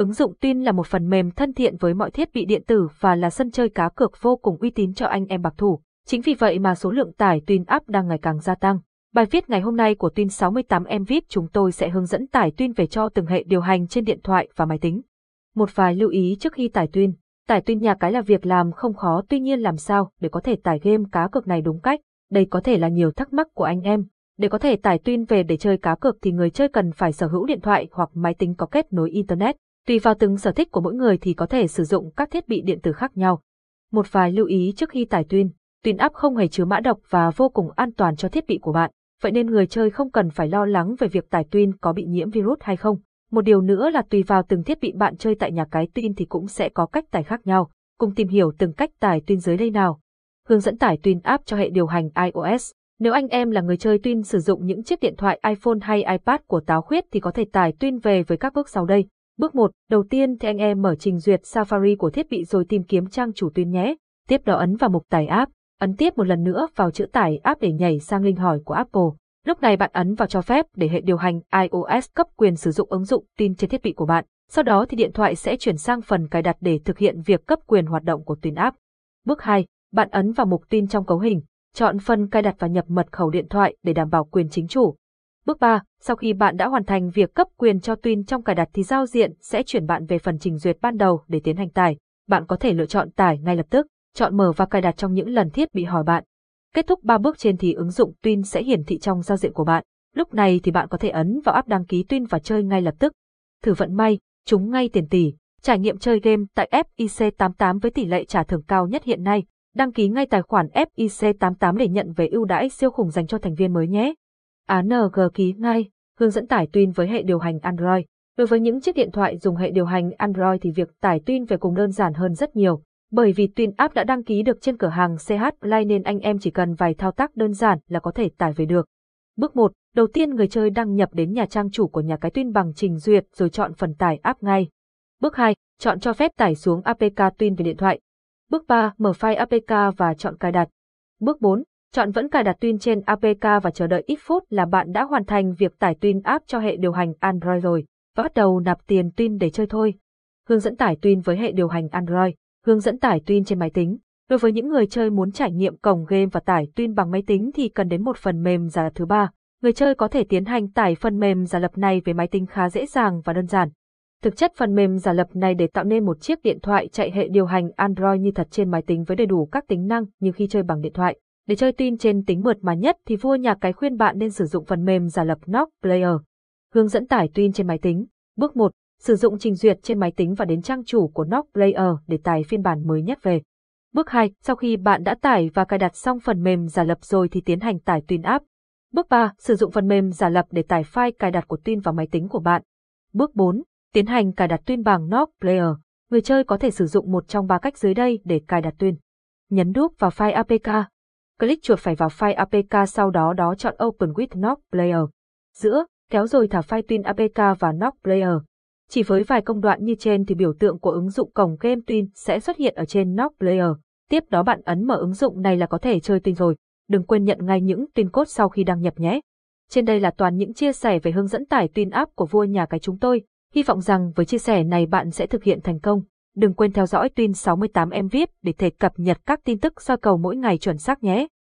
Ứng dụng Twin là một phần mềm thân thiện với mọi thiết bị điện tử và là sân chơi cá cược vô cùng uy tín cho anh em bạc thủ. Chính vì vậy mà số lượng tải Twin app đang ngày càng gia tăng. Bài viết ngày hôm nay của Twin 68 em viết chúng tôi sẽ hướng dẫn tải Twin về cho từng hệ điều hành trên điện thoại và máy tính. Một vài lưu ý trước khi tải Twin. Tải Twin nhà cái là việc làm không khó, tuy nhiên làm sao để có thể tải game cá cược này đúng cách. Đây có thể là nhiều thắc mắc của anh em. Để có thể tải Twin về để chơi cá cược thì người chơi cần phải sở hữu điện thoại hoặc máy tính có kết nối Internet. Tùy vào từng sở thích của mỗi người thì có thể sử dụng các thiết bị điện tử khác nhau. Một vài lưu ý trước khi tải Twin. Twin app không hề chứa mã độc và vô cùng an toàn cho thiết bị của bạn vậy nên người chơi không cần phải lo lắng về việc tải Twin có bị nhiễm virus hay không. Một điều nữa là tùy vào từng thiết bị bạn chơi tại nhà cái Twin thì cũng sẽ có cách tải khác nhau. Cùng tìm hiểu từng cách tải Twin dưới đây nào. Hướng dẫn tải Twin app cho hệ điều hành iOS. Nếu anh em là người chơi Twin sử dụng những chiếc điện thoại iPhone hay iPad của Táo Khuyết thì có thể tải Twin về với các bước sau đây. Bước 1, đầu tiên thì anh em mở trình duyệt Safari của thiết bị rồi tìm kiếm trang chủ tuyến nhé. Tiếp đó ấn vào mục tải app. Ấn tiếp một lần nữa vào chữ tải app để nhảy sang linh hỏi của Apple. Lúc này bạn ấn vào cho phép để hệ điều hành iOS cấp quyền sử dụng ứng dụng tin trên thiết bị của bạn. Sau đó thì điện thoại sẽ chuyển sang phần cài đặt để thực hiện việc cấp quyền hoạt động của tuyến app. Bước 2, bạn ấn vào mục tin trong cấu hình, chọn phần cài đặt và nhập mật khẩu điện thoại để đảm bảo quyền chính chủ. Bước 3, sau khi bạn đã hoàn thành việc cấp quyền cho Twin trong cài đặt thì giao diện sẽ chuyển bạn về phần trình duyệt ban đầu để tiến hành tải. Bạn có thể lựa chọn tải ngay lập tức chọn mở và cài đặt trong những lần thiết bị hỏi bạn. Kết thúc 3 bước trên thì ứng dụng Twin sẽ hiển thị trong giao diện của bạn. Lúc này thì bạn có thể ấn vào app đăng ký Twin và chơi ngay lập tức. Thử vận may, trúng ngay tiền tỷ. Trải nghiệm chơi game tại FIC88 với tỷ lệ trả thưởng cao nhất hiện nay. Đăng ký ngay tài khoản FIC88 để nhận về ưu đãi siêu khủng dành cho thành viên mới nhé. ANG ký ngay, hướng dẫn tải tin với hệ điều hành Android. Đối với những chiếc điện thoại dùng hệ điều hành Android thì việc tải tin về cùng đơn giản hơn rất nhiều. Bởi vì tin App đã đăng ký được trên cửa hàng CH Play nên anh em chỉ cần vài thao tác đơn giản là có thể tải về được. Bước 1, đầu tiên người chơi đăng nhập đến nhà trang chủ của nhà cái Twin bằng trình duyệt rồi chọn phần tải app ngay. Bước 2, chọn cho phép tải xuống APK Twin về điện thoại. Bước 3, mở file APK và chọn cài đặt. Bước 4, chọn vẫn cài đặt Twin trên APK và chờ đợi ít phút là bạn đã hoàn thành việc tải Twin app cho hệ điều hành Android rồi và bắt đầu nạp tiền Twin để chơi thôi. Hướng dẫn tải Twin với hệ điều hành Android hướng dẫn tải Twin trên máy tính. Đối với những người chơi muốn trải nghiệm cổng game và tải Twin bằng máy tính thì cần đến một phần mềm giả lập thứ ba. Người chơi có thể tiến hành tải phần mềm giả lập này về máy tính khá dễ dàng và đơn giản. Thực chất phần mềm giả lập này để tạo nên một chiếc điện thoại chạy hệ điều hành Android như thật trên máy tính với đầy đủ các tính năng như khi chơi bằng điện thoại. Để chơi tin trên tính mượt mà nhất thì vua nhà cái khuyên bạn nên sử dụng phần mềm giả lập Nock Player. Hướng dẫn tải tin trên máy tính. Bước 1 sử dụng trình duyệt trên máy tính và đến trang chủ của Nock Player để tải phiên bản mới nhất về. Bước 2, sau khi bạn đã tải và cài đặt xong phần mềm giả lập rồi thì tiến hành tải tin app. Bước 3, sử dụng phần mềm giả lập để tải file cài đặt của tin vào máy tính của bạn. Bước 4, tiến hành cài đặt Twin bằng Nock Player. Người chơi có thể sử dụng một trong ba cách dưới đây để cài đặt Twin. Nhấn đúp vào file APK. Click chuột phải vào file APK sau đó đó chọn Open with Knock Player. Giữa, kéo rồi thả file Twin APK và Knock Player. Chỉ với vài công đoạn như trên thì biểu tượng của ứng dụng cổng game Twin sẽ xuất hiện ở trên Knock Player. Tiếp đó bạn ấn mở ứng dụng này là có thể chơi Twin rồi. Đừng quên nhận ngay những tin code sau khi đăng nhập nhé. Trên đây là toàn những chia sẻ về hướng dẫn tải Twin app của vua nhà cái chúng tôi. Hy vọng rằng với chia sẻ này bạn sẽ thực hiện thành công. Đừng quên theo dõi Tin 68 em viết để thể cập nhật các tin tức soi cầu mỗi ngày chuẩn xác nhé.